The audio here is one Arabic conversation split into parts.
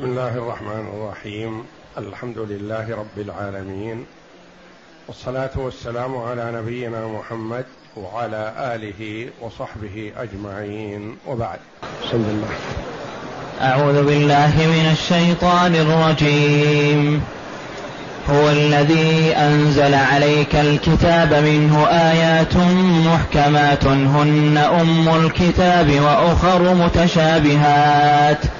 بسم الله الرحمن الرحيم. الحمد لله رب العالمين. والصلاة والسلام على نبينا محمد وعلى آله وصحبه أجمعين. وبعد. بسم الله. أعوذ بالله من الشيطان الرجيم. هو الذي أنزل عليك الكتاب منه آيات محكمات. هن أم الكتاب وأخر متشابهات.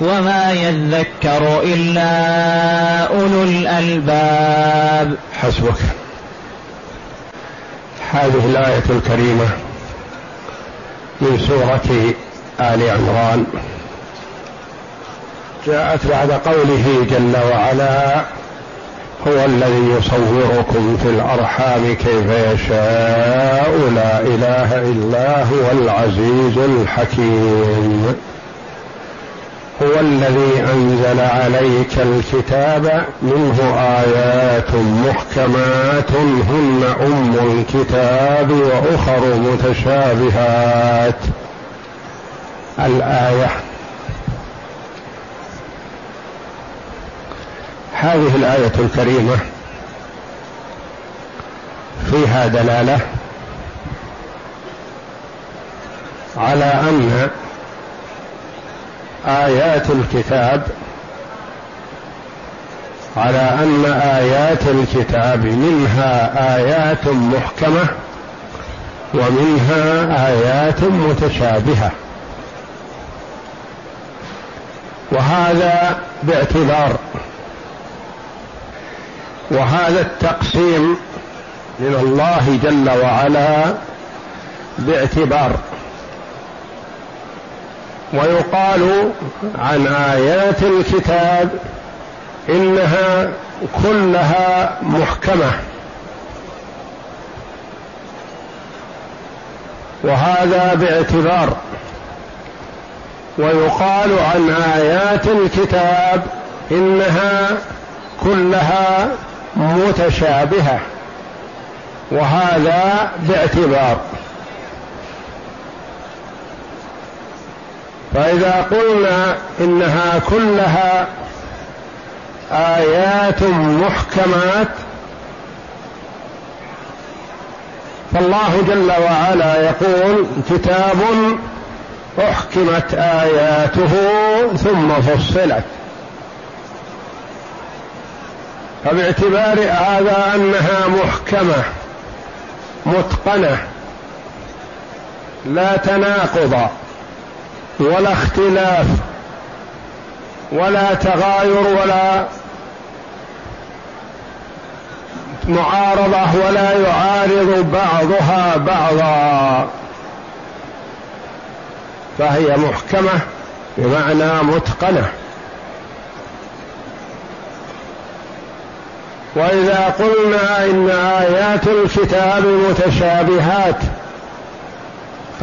وما يذكر إلا أولو الألباب. حسبك. هذه الآية الكريمة من سورة آل عمران. جاءت بعد قوله جل وعلا هو الذي يصوركم في الأرحام كيف يشاء لا إله إلا هو العزيز الحكيم. هو الذي أنزل عليك الكتاب منه آيات محكمات هن أم الكتاب وأخر متشابهات. الآية. هذه الآية الكريمة فيها دلالة على أن آيات الكتاب على أن آيات الكتاب منها آيات محكمة ومنها آيات متشابهة. وهذا باعتبار وهذا التقسيم من الله جل وعلا باعتبار ويقال عن آيات الكتاب إنها كلها محكمة. وهذا باعتبار. ويقال عن آيات الكتاب إنها كلها متشابهة. وهذا باعتبار. فإذا قلنا إنها كلها آيات محكمات فالله جل وعلا يقول كتاب أحكمت آياته ثم فصلت. فباعتبار هذا أنها محكمة متقنة لا تناقض. ولا اختلاف ولا تغاير ولا معارضة ولا يعارض بعضها بعضا. فهي محكمة بمعنى متقنة. وإذا قلنا إن آيات الكتاب متشابهات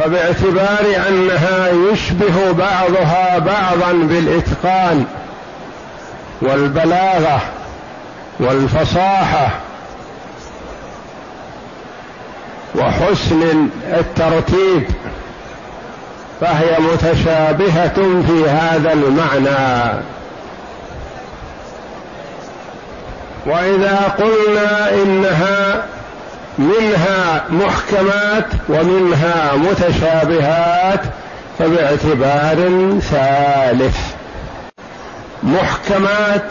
فباعتبار أنها يشبه بعضها بعضا بالإتقان والبلاغة والفصاحة وحسن الترتيب فهي متشابهة في هذا المعنى. وإذا قلنا إنها منها محكمات ومنها متشابهات فباعتبار ثالث. محكمات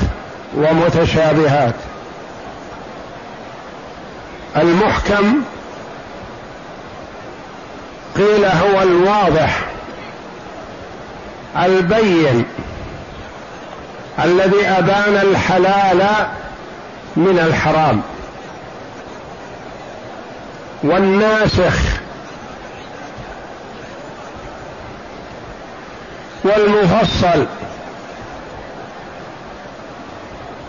ومتشابهات. المحكم قيل هو الواضح البين الذي أبان الحلال من الحرام. والناسخ. والمفصل.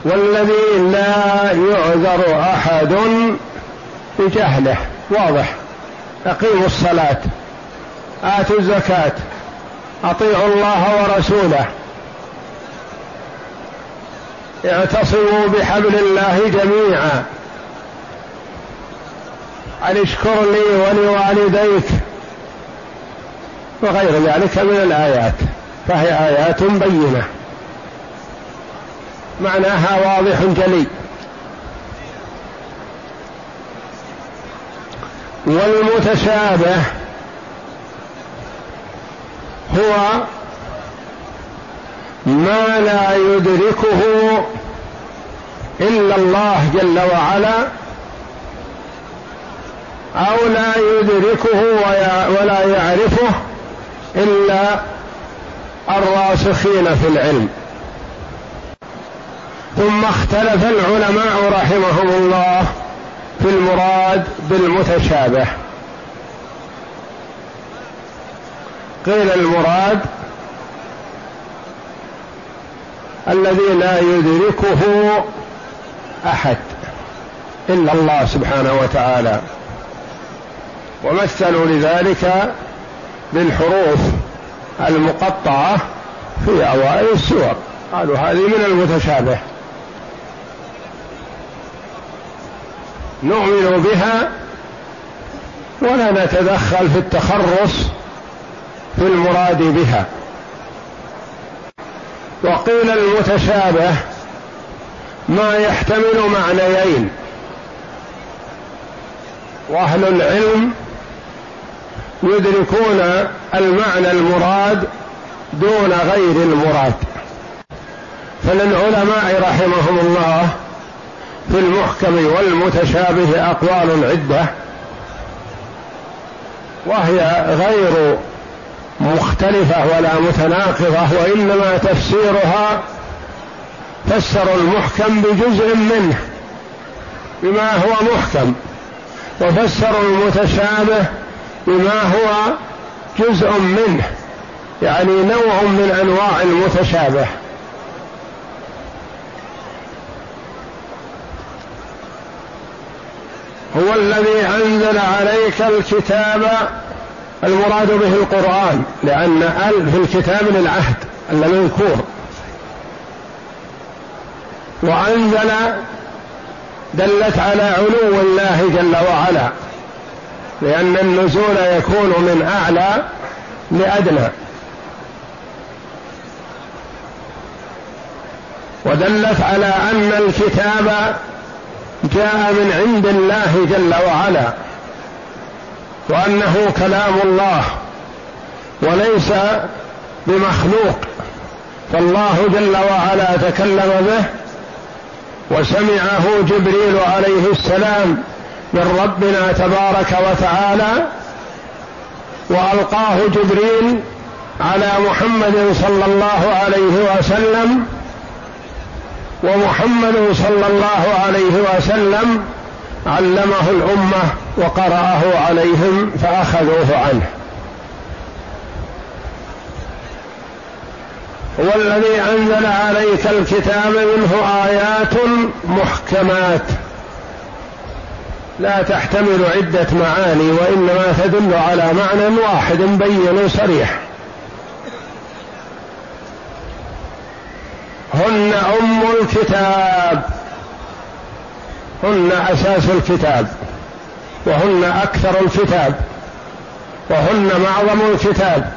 والذي لا يعذر أحد بجهله. واضح. أقيموا الصلاة. آتوا الزكاة. أطيعوا الله ورسوله. اعتصموا بحبل الله جميعا. أن اشكر لي ولوالديك وغير ذلك من الآيات فهي آيات بينة. معناها واضح جلي. والمتشابه هو ما لا يدركه إلا الله جل وعلا أو لا يدركه ولا يعرفه إلا الراسخين في العلم. ثم اختلف العلماء رحمهم الله في المراد بالمتشابه. قيل المراد الذي لا يدركه أحد إلا الله سبحانه وتعالى. ومثلوا لذلك بالحروف المقطعة في أوائل السور. قالوا هذه من المتشابه. نؤمن بها ولا نتدخل في التخرص في المراد بها. وقيل المتشابه ما يحتمل معنيين. وأهل العلم يدركون المعنى المراد دون غير المراد. فللعلماء رحمهم الله في المحكم والمتشابه أقوال عدة وهي غير مختلفة ولا متناقضة وإنما تفسيرها فسروا المحكم بجزء منه بما هو محكم وفسروا المتشابه بما هو جزء منه يعني نوع من أنواع المتشابه. هو الذي أنزل عليك الكتاب المراد به القرآن لأن ال في الكتاب للعهد المذكور وأنزل دلت على علو الله جل وعلا. لأن النزول يكون من أعلى لأدنى. ودلت على أن الكتاب جاء من عند الله جل وعلا وأنه كلام الله وليس بمخلوق. فالله جل وعلا تكلم به وسمعه جبريل عليه السلام من ربنا تبارك وتعالى وألقاه جبريل على محمد صلى الله عليه وسلم ومحمد صلى الله عليه وسلم علمه الأمة وقرأه عليهم فأخذوه عنه. هو الذي أنزل عليك الكتاب منه آيات محكمات. لا تحتمل عدة معاني وإنما تدل على معنى واحد بين صريح. هن أم الكتاب. هن أساس الكتاب. وهن أكثر الكتاب. وهن معظم الكتاب.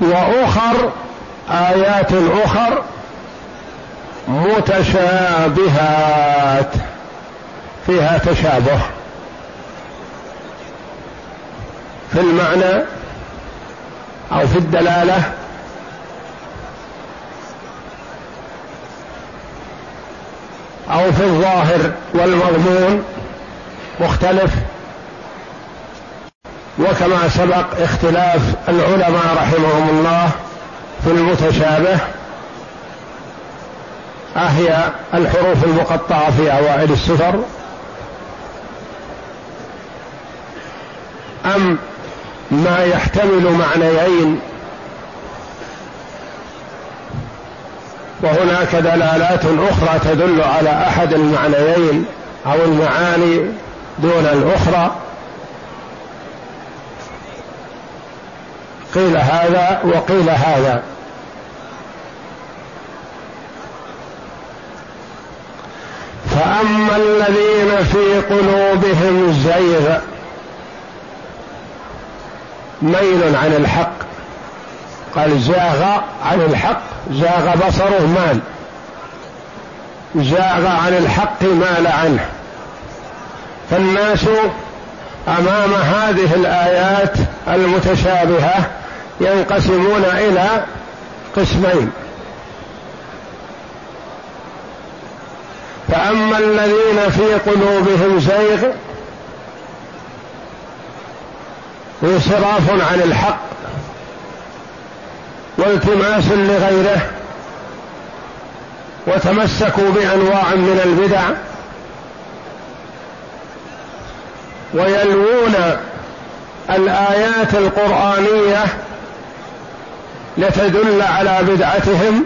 وأخر آيات أخر متشابهات. فيها تشابه. في المعنى أو في الدلالة. أو في الظاهر والمضمون. مختلف. وكما سبق اختلاف العلماء رحمهم الله في المتشابه. أهي الحروف المقطعة في أوائل السفر. أم ما يحتمل معنيين. وهناك دلالات أخرى تدل على أحد المعنيين أو المعاني دون الأخرى. قيل هذا وقيل هذا. فأما الذين في قلوبهم زيغ ميل عن الحق. قال زاغ عن الحق زاغ بصره مال. زاغ عن الحق مال عنه. فالناس أمام هذه الآيات المتشابهة ينقسمون إلى قسمين. فأما الذين في قلوبهم زيغ انصراف عن الحق والتماس لغيره وتمسكوا بأنواع من البدع ويلوون الآيات القرآنية لتدل على بدعتهم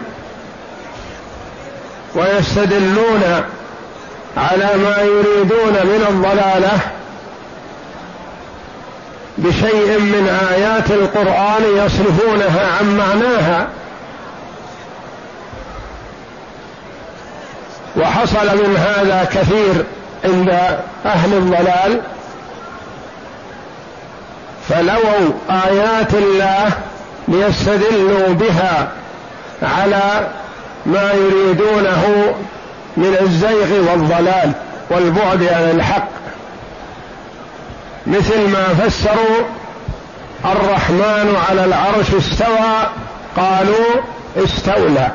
ويستدلون على ما يريدون من الضلالة بشيء من آيات القرآن يصرفونها عن معناها. وحصل من هذا كثير عند أهل الضلال. فلووا آيات الله ليستدلوا بها على ما يريدونه من الزيغ والضلال والبعد عن الحق. مثل ما فسروا الرحمن على العرش استوى قالوا استولى.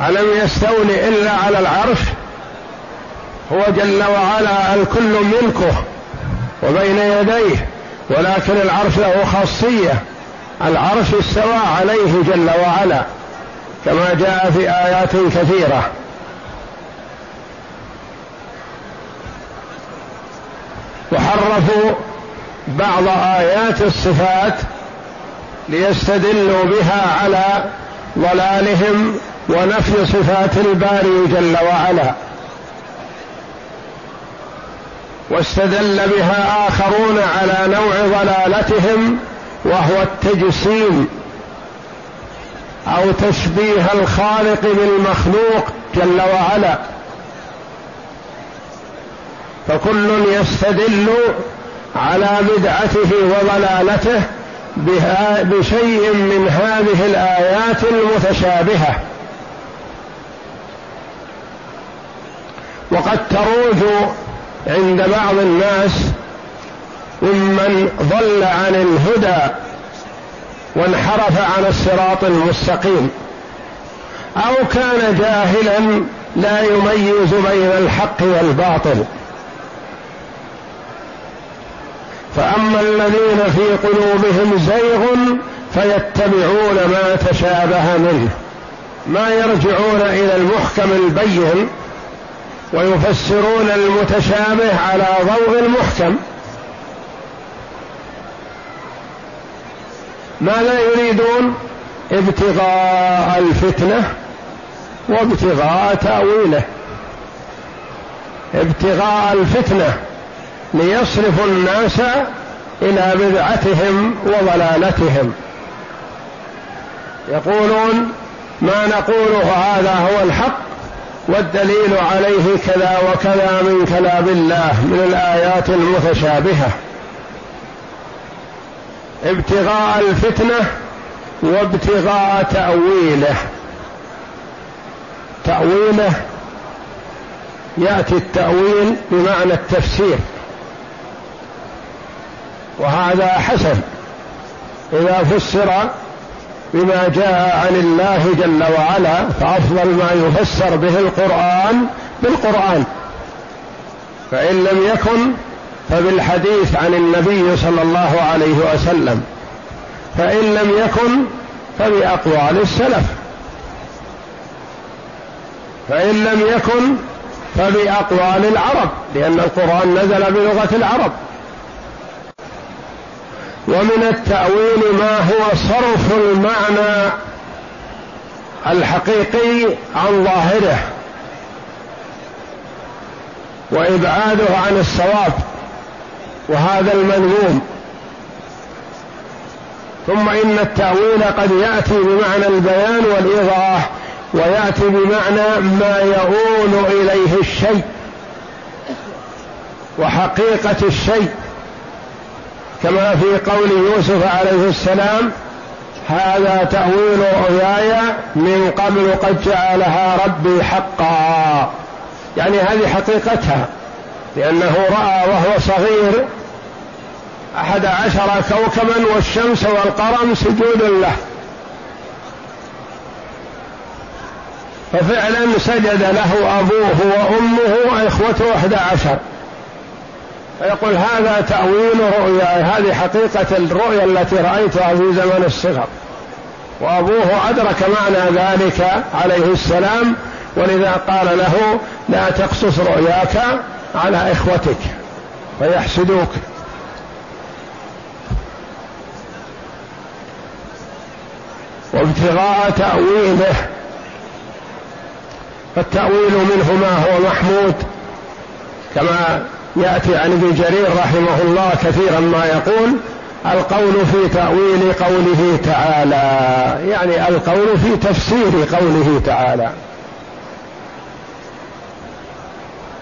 ألم يستولي إلا على العرش؟ هو جل وعلا الكل ملكه وبين يديه ولكن العرش له خاصية. العرش استوى عليه جل وعلا كما جاء في آيات كثيرة. وحرفوا بعض آيات الصفات ليستدلوا بها على ضلالهم ونفي صفات الباري جل وعلا. واستدل بها آخرون على نوع ضلالتهم وهو التجسيم أو تشبيه الخالق بالمخلوق جل وعلا. فكل يستدل على بدعته وضلالته بشيء من هذه الآيات المتشابهة. وقد تروج عند بعض الناس ممن ضل عن الهدى وانحرف عن الصراط المستقيم أو كان جاهلا لا يميز بين الحق والباطل. فأما الذين في قلوبهم زيغ فيتبعون ما تشابه منه ما يرجعون إلى المحكم البين ويفسرون المتشابه على ضوء المحكم. ماذا يريدون ابتغاء الفتنة وابتغاء تأويله. ابتغاء الفتنة ليصرفوا الناس إلى بدعتهم وضلالتهم. يقولون ما نقوله هذا هو الحق والدليل عليه كذا وكذا من كلام الله من الآيات المتشابهة. ابتغاء الفتنة وابتغاء تأويله. تأويله يأتي التأويل بمعنى التفسير. وهذا حسن. إذا فسر بما جاء عن الله جل وعلا فأفضل ما يفسر به القرآن بالقرآن. فإن لم يكن فبالحديث عن النبي صلى الله عليه وسلم. فإن لم يكن فبأقوال السلف. فإن لم يكن فبأقوال العرب لأن القرآن نزل بلغة العرب. ومن التأويل ما هو صرف المعنى الحقيقي عن ظاهره. وإبعاده عن الصواب وهذا المذموم. ثم إن التأويل قد يأتي بمعنى البيان والإيضاح ويأتي بمعنى ما يؤول إليه الشيء وحقيقة الشيء. كما في قول يوسف عليه السلام هذا تأويل رؤياي من قبل قد جعلها ربي حقا. يعني هذه حقيقتها لأنه رأى وهو صغير أحد عشر كوكبا والشمس والقرم سجود له. ففعلا سجد له أبوه وأمه وإخوته أحد عشر. فيقول هذا تأويل رؤيا هذه حقيقة الرؤيا التي رأيتها في زمن الصغر. وأبوه أدرك معنى ذلك عليه السلام ولذا قال له لا تقصص رؤياك على إخوتك فيحسدوك. وابتغاء تأويله فالتأويل منه ما هو محمود كما يأتي عن ابن جرير رحمه الله كثيرا ما يقول القول في تأويل قوله تعالى. يعني القول في تفسير قوله تعالى.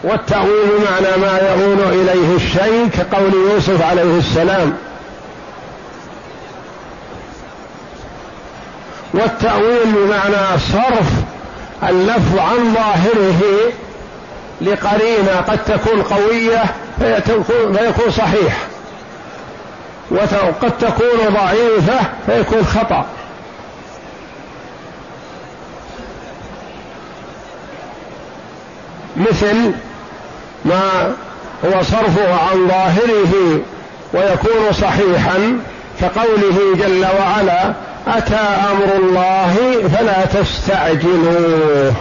والتأويل معنى ما يؤول إليه الشيء كقول يوسف عليه السلام. والتأويل بمعنى صرف اللفظ عن ظاهره لقرينة قد تكون قوية فيكون صحيح. وقد تكون ضعيفة فيكون خطأ. مثل ما هو صرفه عن ظاهره ويكون صحيحا كقوله جل وعلا أتى أمر الله فلا تستعجلوه.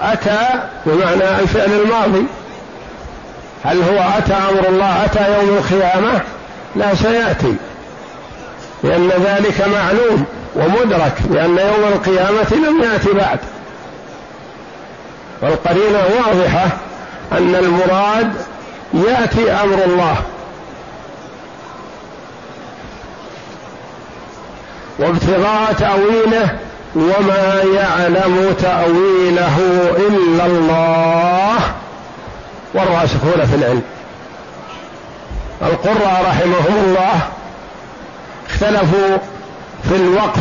أتى بمعنى الفعل الماضي. هل هو أتى أمر الله أتى يوم القيامة؟ لا سيأتي. لأن ذلك معلوم ومدرك لأن يوم القيامة لم يأتي بعد. والقرينة واضحة أن المراد يأتي أمر الله. وابتغاء تأويله وما يعلم تاويله الا الله والراسخون في العلم. القراء رحمهم الله اختلفوا في الوقف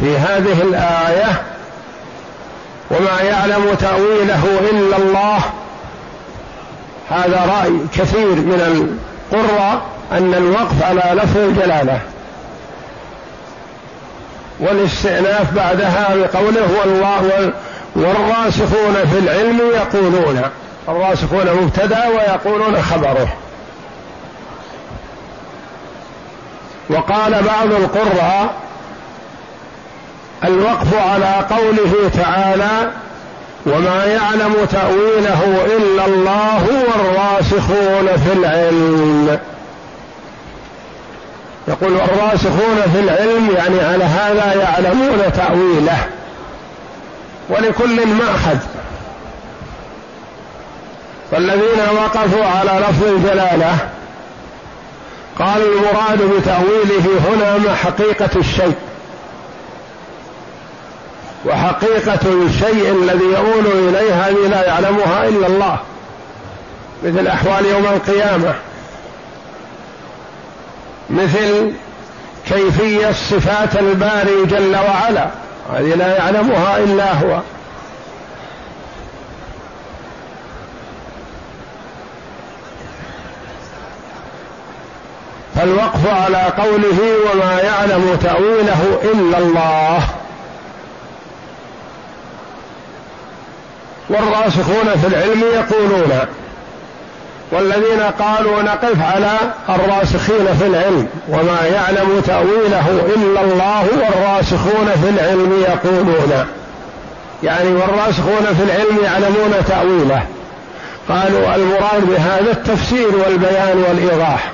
في هذه الآية. وما يعلم تاويله الا الله. هذا رأي كثير من القراء أن الوقف على لفظ الجلالة. والاستئناف بعدها بقوله والله والراسخون في العلم يقولون. الراسخون مبتدا ويقولون خبره. وقال بعض القراء الوقف على قوله تعالى وما يعلم تأويله إلا الله والراسخون في العلم. يقول والراسخون في العلم يعني على هذا يعلمون تأويله. ولكل مأخذ. فالذين وقفوا على لفظ الجلالة قالوا المراد بتأويله هنا ما حقيقة الشيء. وحقيقة الشيء الذي يؤول إليه هذه لا يعلمها إلا الله. مثل أحوال يوم القيامة. مثل كيفية صفات الباري جل وعلا. هذه لا يعلمها إلا هو. فالوقف على قوله وما يعلم تأويله إلا الله. والراسخون في العلم يقولون والذين قالوا نقف على الراسخين في العلم وما يعلم تأويله إلا الله والراسخون في العلم يقولون. يعني والراسخون في العلم يعلمون تأويله. قالوا المراد بهذا التفسير والبيان والإيضاح.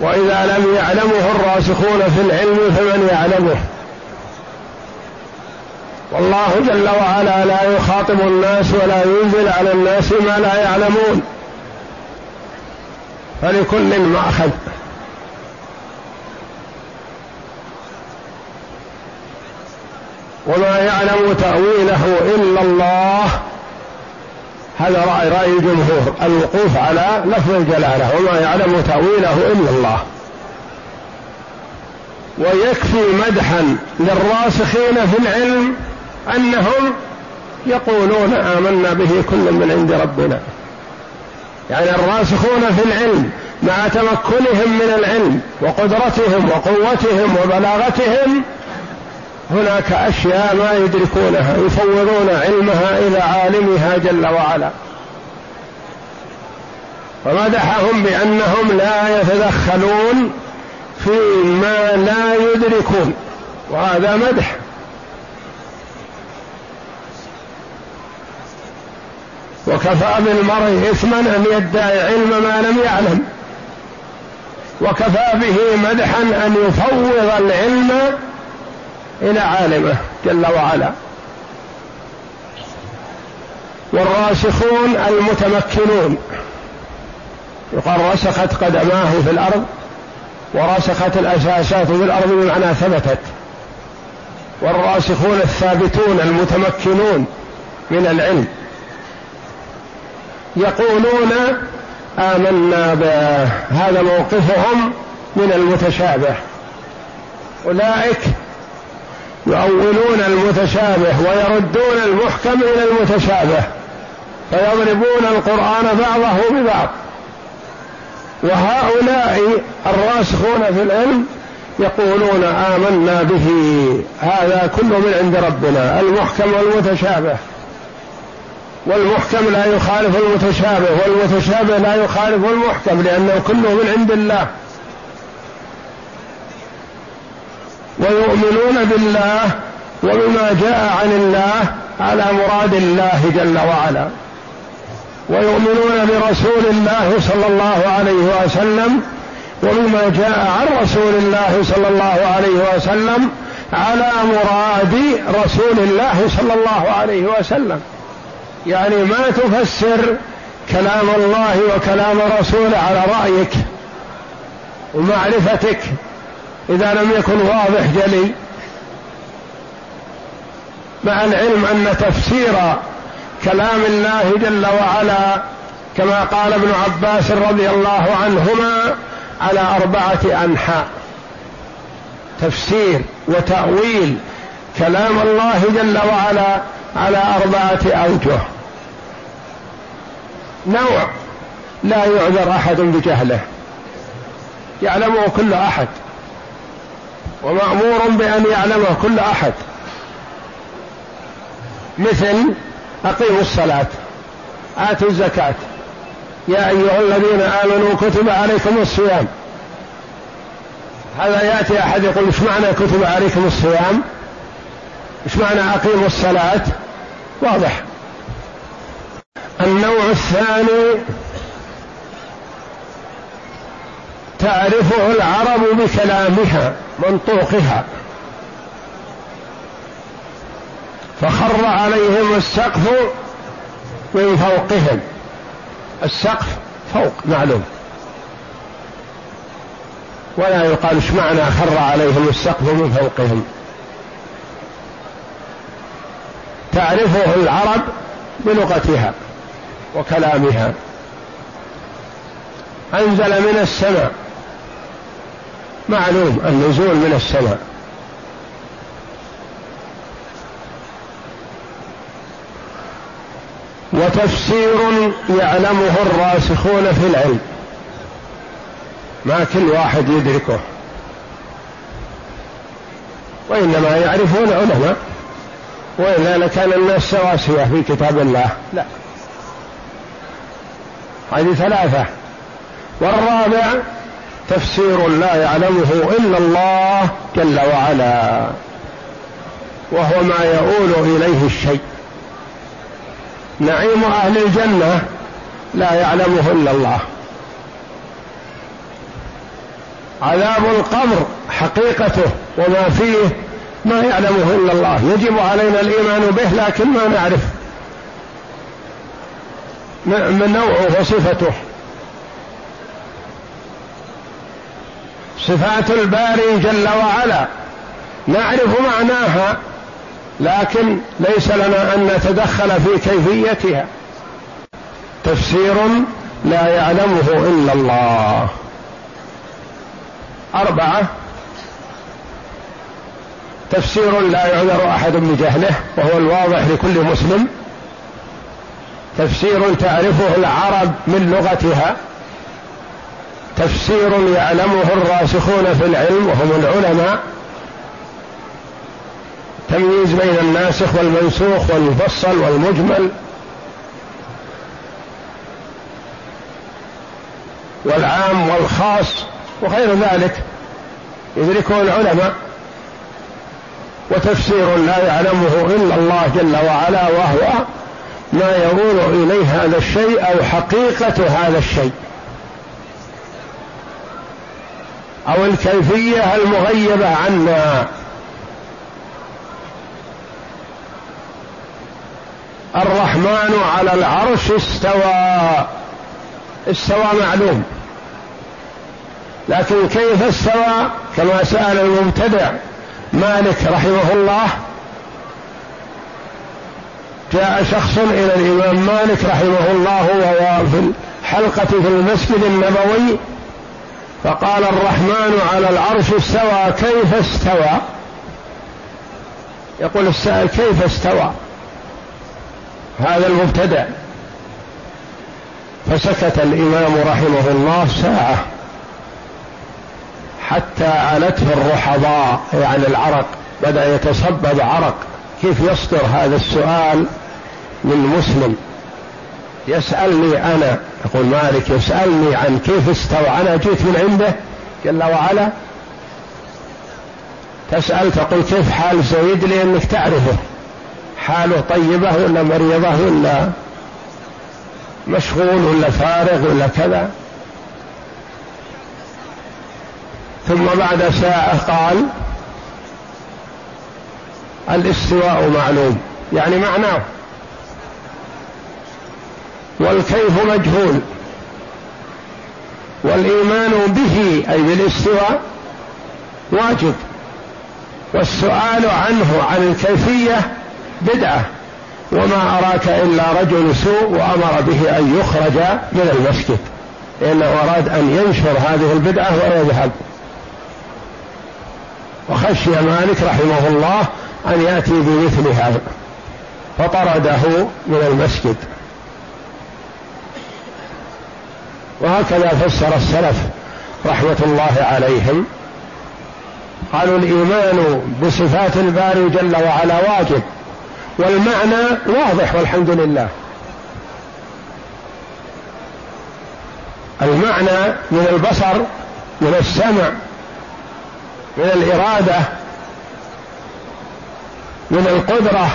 وإذا لم يعلمه الراسخون في العلم فمن يعلمه؟ والله جل وعلا لا يخاطب الناس ولا ينزل على الناس ما لا يعلمون. فلكل مأخذ. وما يعلم تأويله إلا الله. هذا رأي رأي الجمهور الوقوف على لفظ الجلالة. وما يعلم تأويله إلا الله. ويكفي مدحا للراسخين في العلم أنهم يقولون آمنا به كل من عند ربنا. يعني الراسخون في العلم مع تمكنهم من العلم وقدرتهم وقوتهم وبلاغتهم هناك أشياء ما يدركونها يفوضون علمها إلى عالمها جل وعلا. فمدحهم بأنهم لا يتدخلون فيما لا يدركون وهذا مدح. وكفى بالمرء إثما أن يدعي علم ما لم يعلم. وكفى به مدحا أن يفوض العلم إلى عالمه جل وعلا. والراسخون المتمكنون. يقال رسخت قدماه في الأرض ورسخت الأساسات في الأرض بمعنى ثبتت. والراسخون الثابتون المتمكنون من العلم. يقولون آمنا به هذا موقفهم من المتشابه. أولئك يؤولون المتشابه ويردون المحكم إلى المتشابه فيضربون القرآن بعضه ببعض. وهؤلاء الراسخون في العلم يقولون آمنا به. هذا كله من عند ربنا المحكم والمتشابه. والمحكم لا يخالف المتشابه والمتشابه لا يخالف المحكم لأنه كله من عند الله. ويؤمنون بالله وبما جاء عن الله على مراد الله جل وعلا. ويؤمنون برسول الله صلى الله عليه وسلم وبما جاء عن رسول الله صلى الله عليه وسلم على مراد رسول الله صلى الله عليه وسلم. يعني ما تفسر كلام الله وكلام رسوله على رأيك ومعرفتك إذا لم يكن واضح جلي. مع العلم أن تفسير كلام الله جل وعلا كما قال ابن عباس رضي الله عنهما على أربعة أنحاء. تفسير وتأويل كلام الله جل وعلا على أربعة أوجه. نوع لا يعذر أحد بجهله. يعلمه كل أحد. ومأمور بأن يعلمه كل أحد. مثل أقيموا الصلاة. آتوا الزكاة. يا أيها الذين آمنوا كتب عليكم الصيام. هذا يأتي أحد يقول إيش معنى كتب عليكم الصيام؟ إيش معنى أقيموا الصلاة؟ واضح. النوع الثاني تعرفه العرب بكلامها منطوقها. فخر عليهم السقف من فوقهم. السقف فوق معلوم. ولا يقال إيش معنى خر عليهم السقف من فوقهم. تعرفه العرب بلغتها وكلامها. أنزل من السماء. معلوم النزول من السماء. وتفسير يعلمه الراسخون في العلم. ما كل واحد يدركه. وإنما يعرفون علماء وإلا لكان الناس سواسية في كتاب الله. لا. هذه ثلاثة. والرابع تفسير لا يعلمه إلا الله جل وعلا وهو ما يؤول إليه الشيء. نعيم أهل الجنة لا يعلمه إلا الله. عذاب القبر حقيقته وما فيه ما يعلمه إلا الله. يجب علينا الإيمان به لكن ما نعرف. من نوعه وصفته. صفات الباري جل وعلا. نعرف معناها لكن ليس لنا أن نتدخل في كيفيتها. تفسير لا يعلمه إلا الله. أربعة تفسير لا يعذر أحد بجهله وهو الواضح لكل مسلم. تفسير تعرفه العرب من لغتها. تفسير يعلمه الراسخون في العلم وهم العلماء. تمييز بين الناسخ والمنسوخ والمفصل والمجمل. والعام والخاص وغير ذلك يدركه العلماء. وتفسير لا يعلمه إلا الله جل وعلا وهو ما يقول إليه هذا الشيء أو حقيقة هذا الشيء. أو الكيفية المغيبة عنا. الرحمن على العرش استوى. استوى معلوم. لكن كيف استوى؟ كما سأل المبتدع. مالك رحمه الله جاء شخص إلى الإمام مالك رحمه الله وهو في الحلقة في المسجد النبوي فقال الرحمن على العرش استوى كيف استوى؟ يقول السائل كيف استوى؟ هذا المبتدع فسكت الإمام رحمه الله ساعة. حتى علته الرحضاء يعني العرق بدأ يتصبب عرق. كيف يصدر هذا السؤال من مسلم؟ يسألني أنا يقول مالك يسألني عن كيف استوى. أنا جيت من عنده جل وعلا. تسأل تقول كيف حال زيد؟ لأنك تعرفه. حاله طيبة ولا مريضة ولا مشغول ولا فارغ ولا كذا؟ ثم بعد ساعة قال الاستواء معلوم يعني معناه. والكيف مجهول. والإيمان به أي بالاستواء واجب. والسؤال عنه عن الكيفية بدعة. وما أراك إلا رجل سوء وأمر به أن يخرج من المسجد. لأنه أراد أن ينشر هذه البدعة ويذهب. وخشي مالك رحمه الله أن يأتي بمثل هذا. فطرده من المسجد. وهكذا فسر السلف رحمة الله عليهم. قالوا الإيمان بصفات الباري جل وعلا واجب والمعنى واضح والحمد لله. المعنى من البصر من السمع من الإرادة من القدرة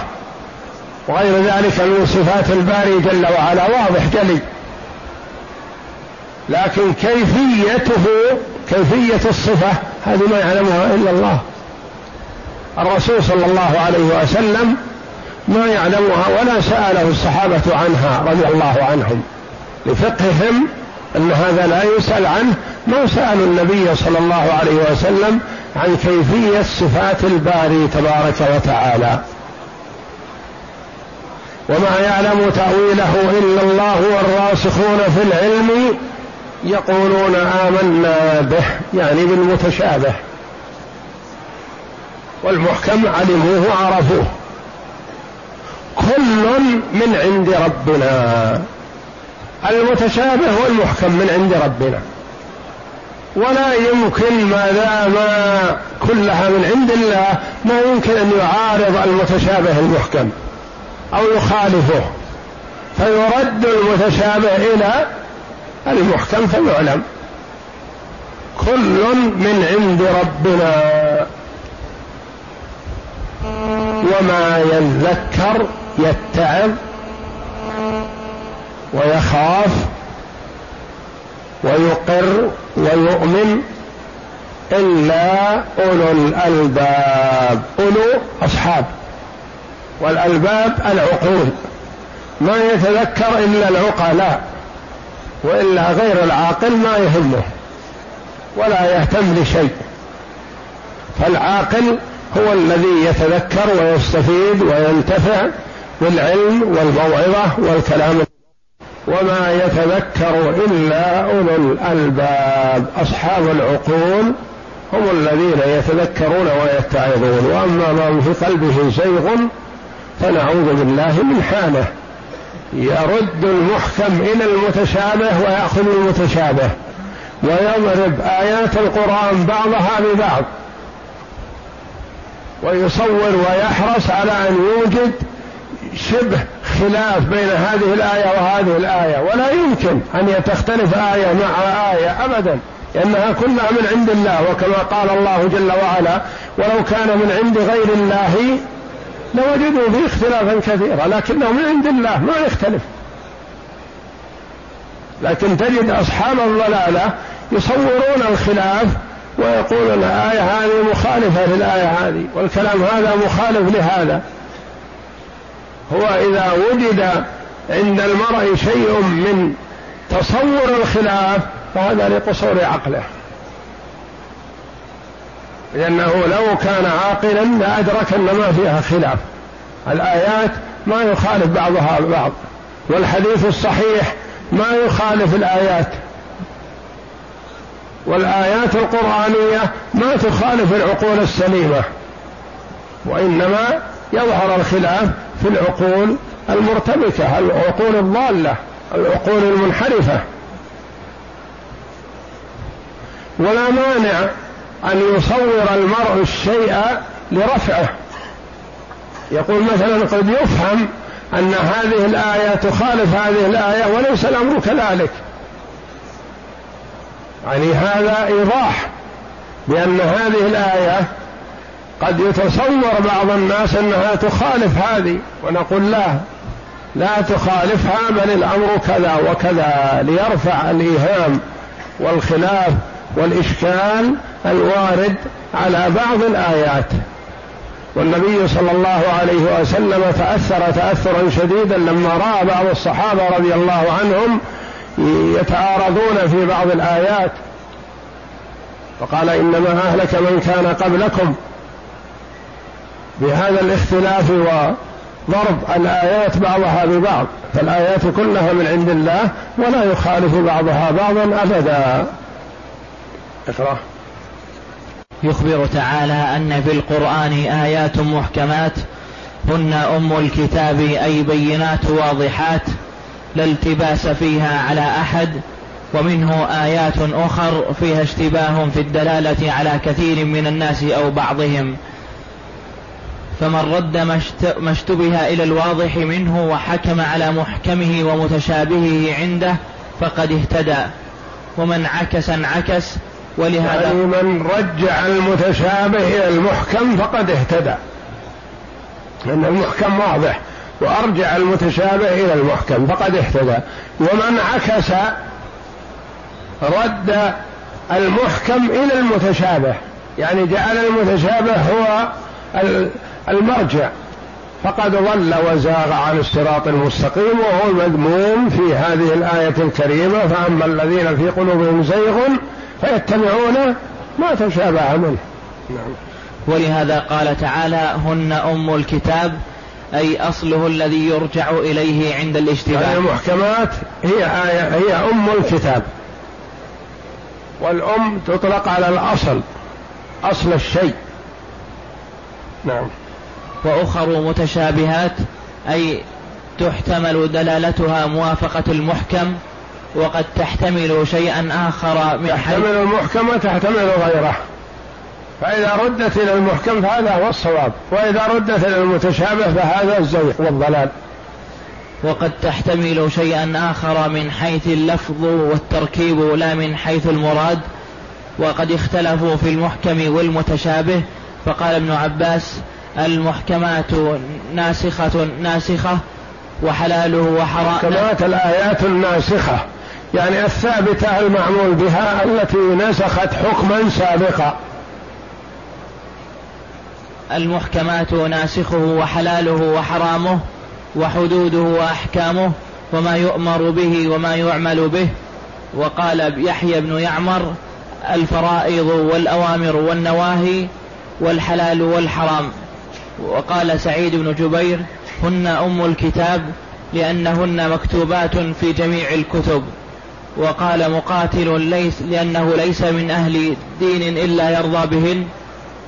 وغير ذلك من صفات الباري جل وعلا. واضح جلي. لكن كيفيته كيفية الصفة هذه ما يعلمها إلا الله. الرسول صلى الله عليه وسلم ما يعلمها ولا سأله الصحابة عنها رضي الله عنهم. لفقههم أن هذا لا يسأل عنه. ما سألوا النبي صلى الله عليه وسلم عن كيفية صفات الباري تبارك وتعالى. وما يعلم تأويله إلا الله والراسخون في العلم يقولون آمنا به يعني بالمتشابه. والمحكم علموه وعرفوه. كل من عند ربنا. المتشابه والمحكم من عند ربنا. ولا يمكن ما دام كلها من عند الله ما يمكن أن يعارض المتشابه المحكم أو يخالفه. فيرد المتشابه إلى المحكم فيعلم. كل من عند ربنا. وما يذكر يتعظ ويخاف ويقر ويؤمن إلا أولو الألباب أولو أصحاب والألباب العقول. ما يتذكر إلا العقلاء وإلا غير العاقل ما يهمه ولا يهتم لشيء. فالعاقل هو الذي يتذكر ويستفيد وينتفع بالعلم والموعظة والكلام وما يتذكر إلا أولو الألباب. أصحاب العقول هم الذين يتذكرون ويتعظون. وأما من في قلبه زيغ فنعوذ بالله من حاله يرد المحكم إلى المتشابه ويأخذ المتشابه ويضرب آيات القرآن بعضها ببعض ويصور ويحرص على أن يوجد شبه خلاف بين هذه الآية وهذه الآية ولا يمكن أن تختلف آية مع آية أبدا لأنها كلها من عند الله وكما قال الله جل وعلا ولو كان من عند غير الله لوجدوا فيه اختلافا كثيرا لكنه من عند الله ما يختلف. لكن تجد أصحاب الضلالة يصورون الخلاف ويقول الآية هذه مخالفة للآية هذه والكلام هذا مخالف لهذا. هو إذا وجد عند المرء شيء من تصور الخلاف فهذا لقصور عقله. لأنه لو كان عاقلا لأدرك أن ما فيها خلاف. الآيات ما يخالف بعضها بعض والحديث الصحيح ما يخالف الآيات. والآيات القرآنية ما تخالف العقول السليمة وإنما يظهر الخلاف في العقول المرتبكة العقول الضالة العقول المنحرفة. ولا مانع أن يصور المرء الشيء لرفعه. يقول مثلا قد يفهم أن هذه الآية تخالف هذه الآية وليس الأمر كذلك. يعني هذا إيضاح بأن هذه الآية قد يتصور بعض الناس أنها تخالف هذه ونقول لا لا تخالفها بل الأمر كذا وكذا ليرفع الإيهام والخلاف والإشكال الوارد على بعض الآيات. والنبي صلى الله عليه وسلم تأثر تأثرا شديدا لما رأى بعض الصحابة رضي الله عنهم يتعارضون في بعض الآيات. فقال إنما أهلك من كان قبلكم بهذا الاختلاف وضرب الآيات بعضها ببعض فالآيات كلها من عند الله ولا يخالف بعضها بعضا أبدا. اقرأ. يخبر تعالى أن في القرآن آيات محكمات هن أم الكتاب أي بينات واضحات لا التباس فيها على أحد ومنه آيات أخر فيها اشتباه في الدلالة على كثير من الناس أو بعضهم. فمن رد ما اشتبه إلى الواضح منه وحكم على محكمه ومتشابهه عنده فقد اهتدى. ومن عكس انعكس ولهذا يعني من رجع المتشابه إلى المحكم فقد اهتدى. لأن المحكم واضح وأرجع المتشابه إلى المحكم فقد اهتدى. ومن عكس رد المحكم إلى المتشابه. يعني جعل المتشابه هو المرجع. فقد ضل وزاغ عن الصراط المستقيم وهو المذموم في هذه الآية الكريمة. فأما الذين في قلوبهم زيغ فيتبعون ما تشابه منه. نعم. ولهذا قال تعالى هن أم الكتاب أي أصله الذي يرجع إليه عند الاشتباه يعني المحكمات هي آية هي أم الكتاب. والأم تطلق على الأصل أصل الشيء. نعم. وأخر متشابهات أي تحتمل دلالتها موافقة المحكم وقد تحتمل شيئا آخر من تحتمل المحكم وتحتمل غيره. فإذا ردت إلى المحكم فهذا هو الصواب وإذا ردت إلى المتشابه فهذا الزيغ والضلال. وقد تحتمل شيئا آخر من حيث اللفظ والتركيب لا من حيث المراد. وقد اختلفوا في المحكم والمتشابه فقال ابن عباس المحكمات ناسخة ناسخة وحلاله وحرام محكمات الآيات الناسخة. يعني الثابتة المعمول بها التي نسخت حكما سابقا. المحكمات ناسخه وحلاله وحرامه وحدوده وأحكامه وما يؤمر به وما يعمل به. وقال يحيى بن يعمر الفرائض والأوامر والنواهي والحلال والحرام. وقال سعيد بن جبير هن أم الكتاب لأنهن مكتوبات في جميع الكتب. وقال مقاتل ليس لأنه ليس من أهل دين إلا يرضى بهن.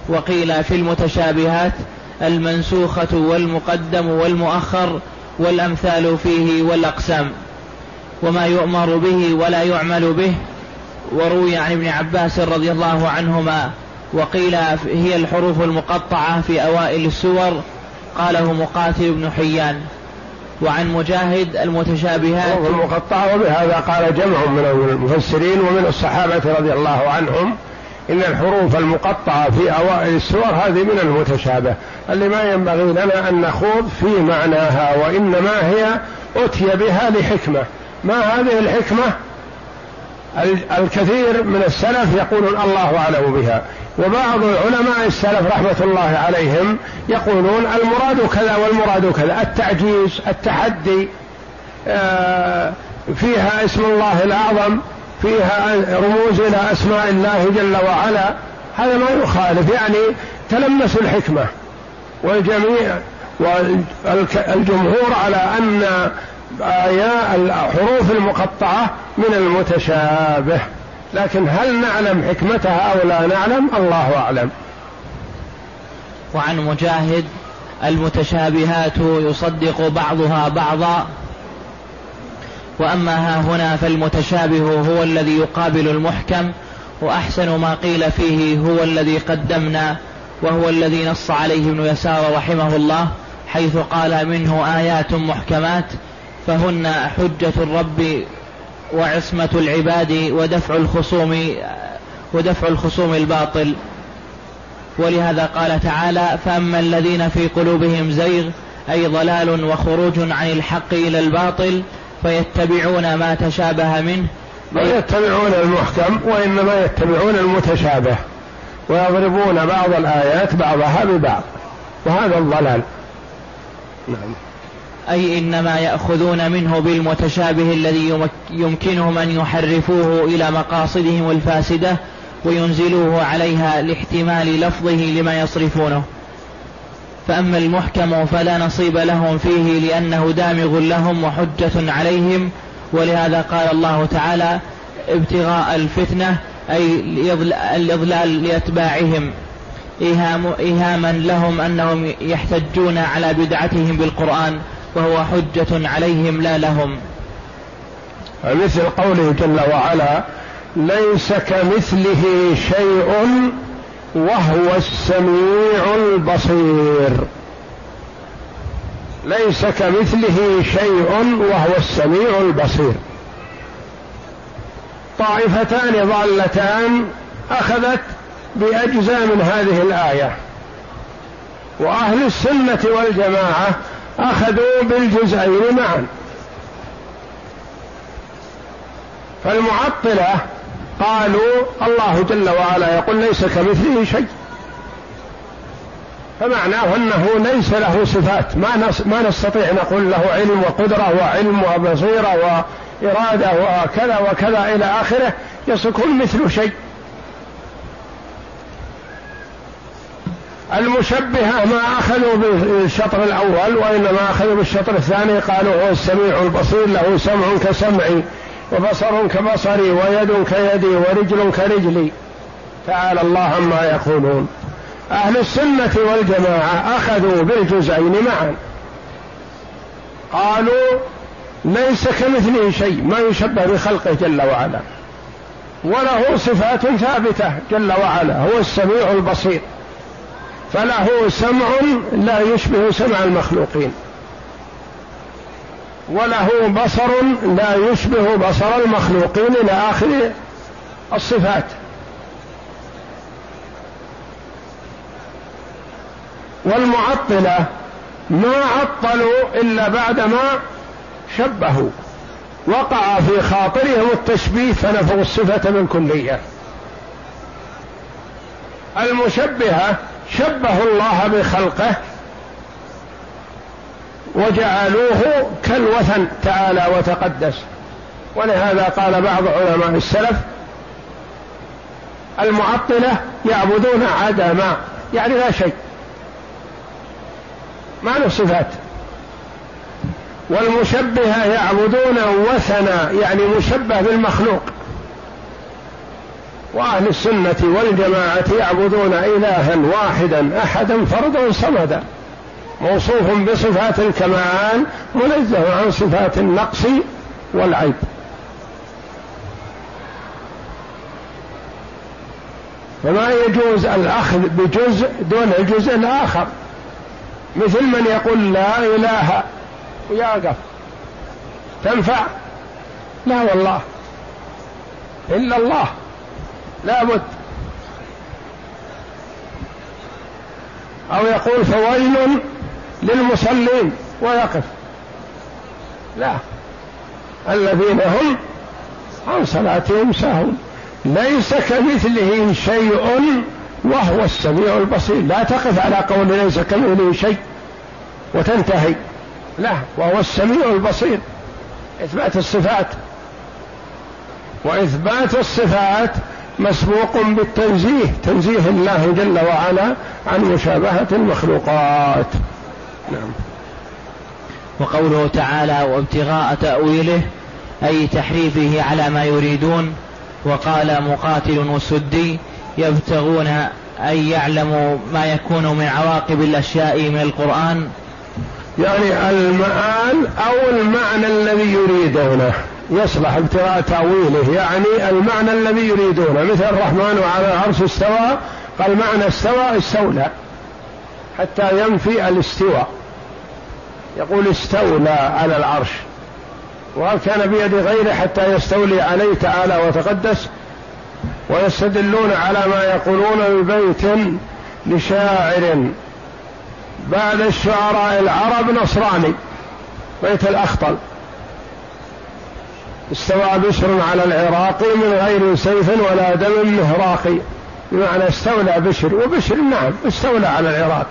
وقيل في المتشابهات المنسوخة والمقدم والمؤخر والأمثال فيه والأقسام. وما يؤمر به ولا يعمل به. وروي عن ابن عباس رضي الله عنهما وقيل هي الحروف المقطعة في أوائل السور. قاله مقاتل بن حيان. وعن مجاهد المتشابهات. الحروف المقطعة وبهذا قال جمع من المفسرين ومن الصحابة رضي الله عنهم إن الحروف المقطعة في أوائل السور هذه من المتشابه. اللي ما ينبغي لنا أن نخوض في معناها وإنما هي أتي بها لحكمة. ما هذه الحكمة؟ الكثير من السلف يقولون الله أعلم بها. وبعض علماء السلف رحمة الله عليهم يقولون المراد كذا والمراد كذا. التعجيز التحدي آه، فيها اسم الله الأعظم فيها رموز إلى أسماء الله جل وعلا. هذا ما يخالف. يعني تلمسوا الحكمة والجميع والجمهور على أن الحروف المقطعة من المتشابه. لكن هل نعلم حكمتها أو لا نعلم؟ الله أعلم. وعن مجاهد المتشابهات يصدق بعضها بعضا. وأما ها هنا فالمتشابه هو الذي يقابل المحكم وأحسن ما قيل فيه هو الذي قدمنا وهو الذي نص عليه ابن يسار رحمه الله حيث قال منه آيات محكمات فهن حجة الرب وعصمة العباد ودفع الخصوم ودفع الخصوم الباطل. ولهذا قال تعالى فأما الذين في قلوبهم زيغ أي ضلال وخروج عن الحق إلى الباطل فيتبعون ما تشابه منه. لا يتبعون المحكم وإنما يتبعون المتشابه ويضربون بعض الآيات بعضها ببعض وهذا الضلال. نعم. أي إنما يأخذون منه بالمتشابه الذي يمكنهم أن يحرفوه إلى مقاصدهم الفاسدة وينزلوه عليها لاحتمال لفظه لما يصرفونه. فأما المحكم فلا نصيب لهم فيه لأنه دامغ لهم وحجة عليهم ولهذا قال الله تعالى ابتغاء الفتنة أي الإضلال لأتباعهم. إيهام إيهاما لهم أنهم يحتجون على بدعتهم بالقرآن. وهو حجة عليهم لا لهم. مثل قوله جل وعلا ليس كمثله شيء وهو السميع البصير. ليس كمثله شيء وهو السميع البصير. طائفتان ضالتان أخذت بأجزاء من هذه الآية. وأهل السنة والجماعة أخذوا بالجزئين معا. فالمعطلة قالوا الله جل وعلا يقول ليس كمثله شيء. فمعناه أنه ليس له صفات. ما ما نستطيع نقول له علم وقدرة وعلم وبصيرة وإرادة وكذا وكذا إلى آخره. يكون مثل شيء. المشبهه ما أخذوا بالشطر الأول وإنما أخذوا بالشطر الثاني قالوا هو السميع البصير له سمع كسمعي وبصر كبصري ويد كيدي ورجل كرجلي تعالى الله عما يقولون. أهل السنة والجماعة أخذوا بالجزئين معا. قالوا ليس كمثله شيء ما يشبه بخلقه جل وعلا. وله صفات ثابتة جل وعلا هو السميع البصير. فله سمع لا يشبه سمع المخلوقين. وله بصر لا يشبه بصر المخلوقين إلى آخر الصفات. والمعطلة ما عطلوا إلا بعدما شبهوا. وقع في خاطرهم التشبيه فنفوا الصفة من كلية. المشبهة شبهوا الله بخلقه وجعلوه كالوثن تعالى وتقدس. ولهذا قال بعض علماء السلف المعطلة يعبدون عدما يعني لا شيء. ما له صفات. والمشبهة يعبدون وثنا يعني مشبه بالمخلوق. وأهل السنة والجماعة يعبدون إلها واحدا أحدا فردا صمدا موصوف بصفات الكمال منزه عن صفات النقص والعيب. فما يجوز الأخذ بجزء دون الجزء الآخر مثل من يقول لا إله ويقف تنفع؟ لا والله. إلا الله. لابد أو يقول فويل للمصلين ويقف. لا. الذين هم عن صلاتهم ساهون. ليس كمثله شيء وهو السميع البصير. لا تقف على قول ليس كمثله شيء وتنتهي. لا وهو السميع البصير. إثبات الصفات. وإثبات الصفات مسبوق بالتنزيه تنزيه الله جل وعلا عن مشابهة المخلوقات. نعم. وقوله تعالى وابتغاء تأويله أي تحريفه على ما يريدون. وقال مقاتل والسدي يبتغون أن يعلموا ما يكون من عواقب الأشياء من القرآن. يعني المآل أو المعنى الذي يريدونه. يصلح ابتغاء تأويله يعني المعنى الذي يريدونه. مثل الرحمن وعلى العرش استوى قال معنى استوى استولى حتى ينفي الاستواء. يقول استولى على العرش. وهل كان بيد غيره حتى يستولي عليه تعالى وتقدس ويستدلون على ما يقولون ببيت لشاعر. بعد الشعراء العرب نصراني بيت الأخطل. استوى بشر على العراق من غير سيف ولا دم مهراق. بمعنى استولى بشر وبشر نعم استولى على العراق.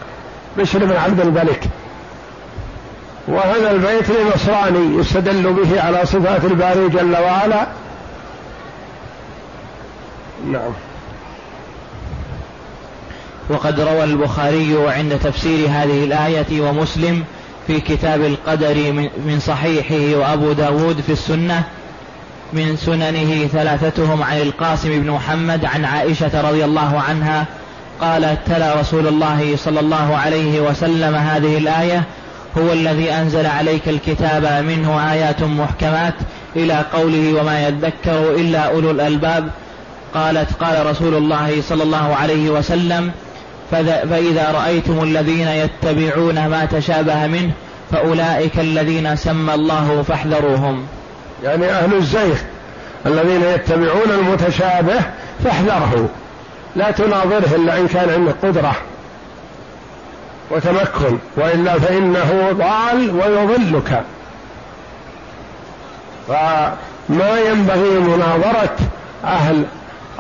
بشر بن عبد الملك. وهذا البيت لنصراني يستدل به على صفات الباري جل وعلا. نعم. وقد روى البخاري عند تفسير هذه الآية ومسلم في كتاب القدر من صحيحه وأبو داود في السنة من سننه ثلاثتهم عن القاسم بن محمد عن عائشة رضي الله عنها قالت تلا رسول الله صلى الله عليه وسلم هذه الآية هو الذي أنزل عليك الكتاب منه آيات محكمات إلى قوله وما يذكر إلا أولو الألباب قالت قال رسول الله صلى الله عليه وسلم فإذا رأيتم الذين يتبعون ما تشابه منه فأولئك الذين سمى الله فاحذروهم. يعني أهل الزيغ الذين يتبعون المتشابه فاحذره لا تناظره إلا إن كان عنده قدرة وتمكن وإلا فإنه ضال ويضلك. فما ينبغي مناظره أهل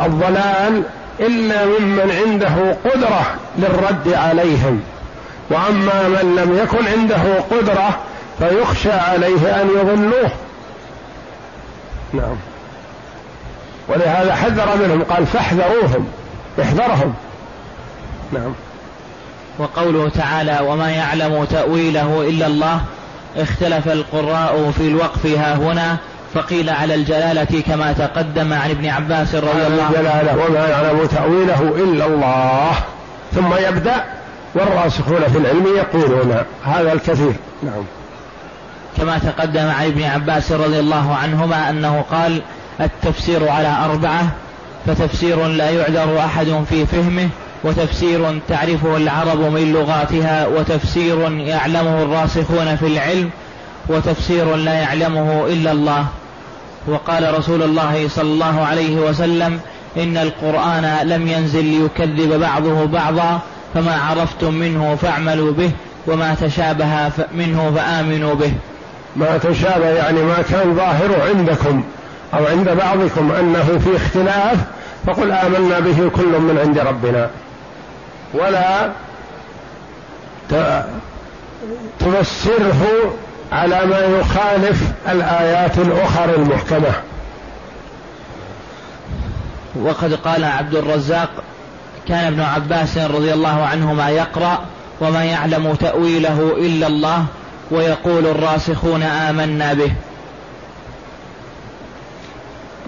الضلال إلا ممن عنده قدرة للرد عليهم. وأما من لم يكن عنده قدرة فيخشى عليه أن يضلوه. نعم. ولهذا حذر منهم قال فاحذروهم احذرهم. نعم. وقوله تعالى وما يعلم تأويله إلا الله اختلف القراء في الوقف ها هنا فقيل على الجلالة كما تقدم عن ابن عباس رضي الله عنه. الجلالة وما يعلم تأويله إلا الله. ثم يبدأ والراسخون في العلم يقولون هذا الكثير. نعم. كما تقدم عن ابن عباس رضي الله عنهما أنه قال التفسير على أربعة فتفسير لا يعذر أحد في فهمه وتفسير تعرفه العرب من لغاتها وتفسير يعلمه الراسخون في العلم وتفسير لا يعلمه إلا الله. وقال رسول الله صلى الله عليه وسلم إن القرآن لم ينزل ليكذب بعضه بعضا فما عرفتم منه فاعملوا به وما تشابه منه فآمنوا به. ما تشابه يعني ما كان ظاهر عندكم أو عند بعضكم أنه في اختلاف فقل آمنا به كل من عند ربنا. ولا تفسره على ما يخالف الآيات الأخرى المحكمة. وقد قال عبد الرزاق كان ابن عباس رضي الله عنهما يقرأ وما يعلم تأويله إلا الله ويقول الراسخون آمنا به.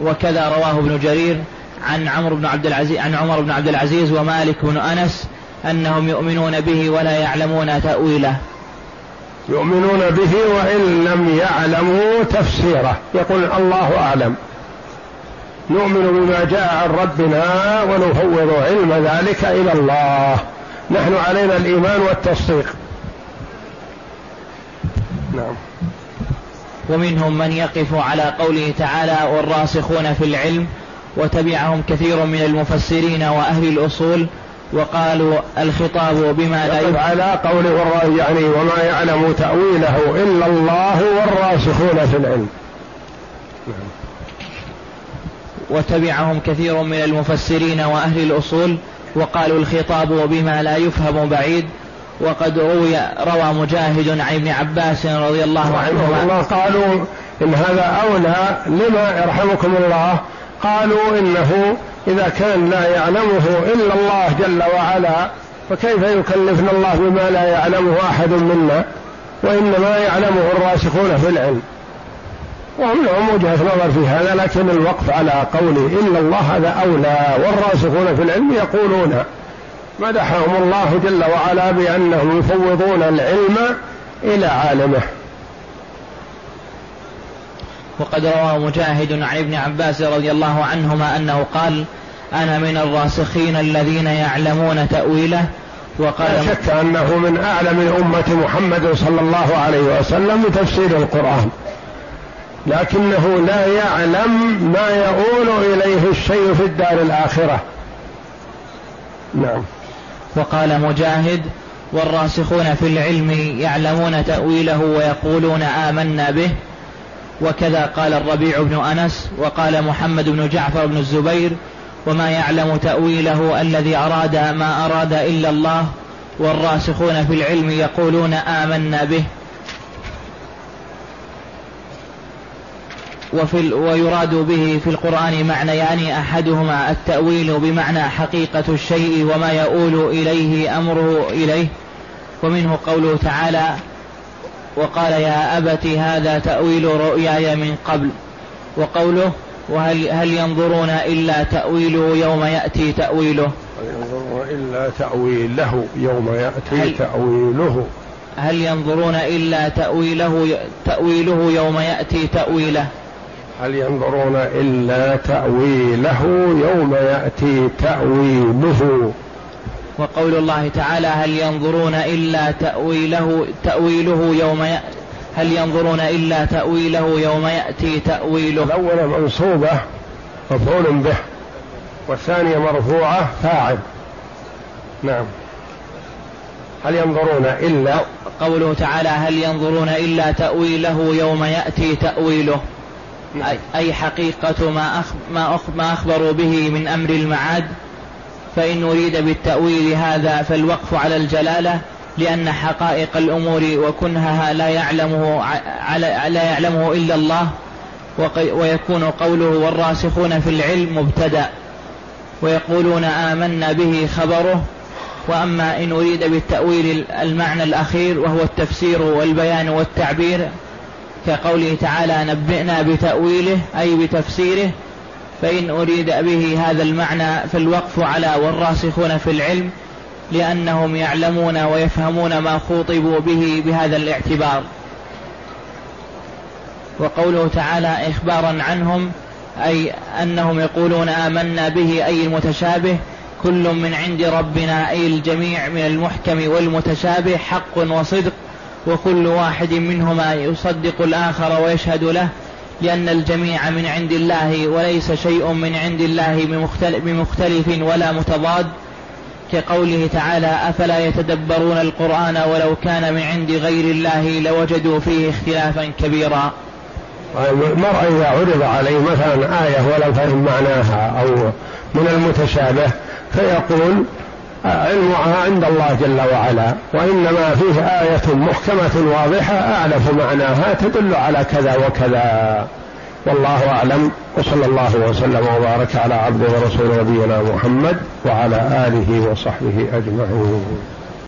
وكذا رواه ابن جرير عن عمرو بن عبد العزيز عن عمر بن عبد العزيز ومالك بن أنس أنهم يؤمنون به ولا يعلمون تأويله. يؤمنون به وإن لم يعلموا تفسيره. يقول الله أعلم. نؤمن بما جاء عن ربنا ونفوض علم ذلك إلى الله. نحن علينا الإيمان والتصديق. نعم ومنهم من يقف على قوله تعالى والراسخون في العلم وتبعهم كثير من المفسرين وأهل الأصول وقالوا الخطاب بما لا يقف على قوله يعني وما يعلم تأويله إلا الله والراسخون في العلم نعم. وتبعهم كثير من المفسرين وأهل الأصول وقالوا الخطاب بما لا يفهم بعيد وقد روي روى مجاهد عن ابن عباس رضي الله عنهما. الله قالوا إن هذا أولى لما يرحمكم الله. قالوا إنه إذا كان لا يعلمه إلا الله جل وعلا فكيف يكلفنا الله بما لا يعلمه أحد منا؟ وإنما يعلمه الراسخون في العلم. وهم لهم وجهة نظر في هذا لكن الوقف على قوله إلا الله هذا أولى والراسخون في العلم يقولون مدحهم الله جل وعلا بأنهم يفوضون العلم إلى عالمه. وقد روى مجاهد عن ابن عباس رضي الله عنهما أنه قال أنا من الراسخين الذين يعلمون تأويله وقال لا شك أنه من أعلم أمة محمد صلى الله عليه وسلم بتفسير القرآن. لكنه لا يعلم ما يؤول إليه الشيء في الدار الآخرة. نعم. وقال مجاهد والراسخون في العلم يعلمون تأويله ويقولون آمنا به وكذا قال الربيع بن أنس وقال محمد بن جعفر بن الزبير وما يعلم تأويله الذي أراد ما أراد إلا الله والراسخون في العلم يقولون آمنا به وفي ويراد به في القرآن معنيان أحدهما التأويل بمعنى حقيقة الشيء وما يؤول إليه أمره إليه ومنه قوله تعالى وقال يا أبت هذا تأويل رؤياي من قبل. وقوله وهل هل ينظرون إلا تأويله يوم يأتي تأويله؟ هل ينظرون إلا تأويله يوم يأتي هل تأويله؟ هل ينظرون إلا تأويله تأويله يوم يأتي تأويله؟ هل ينظرون إلا تأويله يوم يأتي تأويله؟ وقول الله تعالى هل ينظرون إلا تأويله تأويله يوم يأتي هل ينظرون إلا تأويله يوم يأتي تأويله؟ الأول منصوبة مفعول به. والثانية مرفوعة فاعل. نعم. هل ينظرون إلا؟ قوله تعالى هل ينظرون إلا تأويله يوم يأتي تأويله. أي حقيقة ما ما ما أخبروا به من أمر المعاد فإن أريد بالتأويل هذا فالوقف على الجلالة لأن حقائق الأمور وكنهها لا يعلمه لا يعلمه إلا الله ويكون قوله والراسخون في العلم مبتدأ ويقولون آمنا به خبره وأما إن أريد بالتأويل المعنى الأخير وهو التفسير والبيان والتعبير كقوله تعالى نبئنا بتأويله أي بتفسيره فإن أريد به هذا المعنى فالوقف على والراسخون في العلم لأنهم يعلمون ويفهمون ما خوطبوا به بهذا الاعتبار. وقوله تعالى إخبارا عنهم أي أنهم يقولون آمنا به أي المتشابه كل من عند ربنا أي الجميع من المحكم والمتشابه حق وصدق وكل واحد منهما يصدق الآخر ويشهد له لأن الجميع من عند الله وليس شيء من عند الله بمختلف ولا متضاد. كقوله تعالى أفلا يتدبرون القرآن ولو كان من عند غير الله لوجدوا فيه اختلافا كبيرا. المرء إذا عرض عليه مثلا آية ولم فهم معناها أو من المتشابه فيقول علمها عند الله جل وعلا وإنما فيه آية محكمة واضحة أعرف معناها تدل على كذا وكذا. والله أعلم وصلى الله وسلم وبارك على عبد ورسول نبينا محمد وعلى آله وصحبه أجمعين.